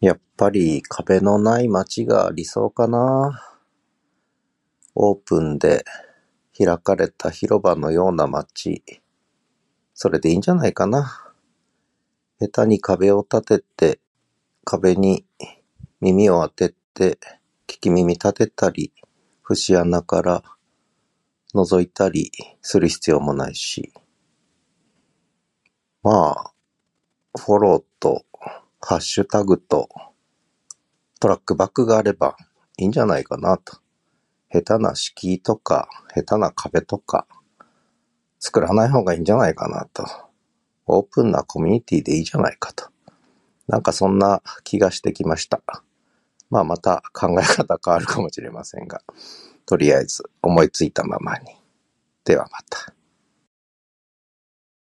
やっぱり壁のない街が理想かな。オープンで開かれた広場のような街。それでいいんじゃないかな。下手に壁を立てて、壁に耳を当てて、聞き耳立てたり、節穴から覗いたりする必要もないし。まあ、フォローとハッシュタグとトラックバックがあればいいんじゃないかなと。下手な敷居とか、下手な壁とか、作らない方がいいんじゃないかなと。オープンなコミュニティでいいじゃないかと。なんかそんな気がしてきました。まあまた考え方変わるかもしれませんが、とりあえず思いついたままに。ではまた。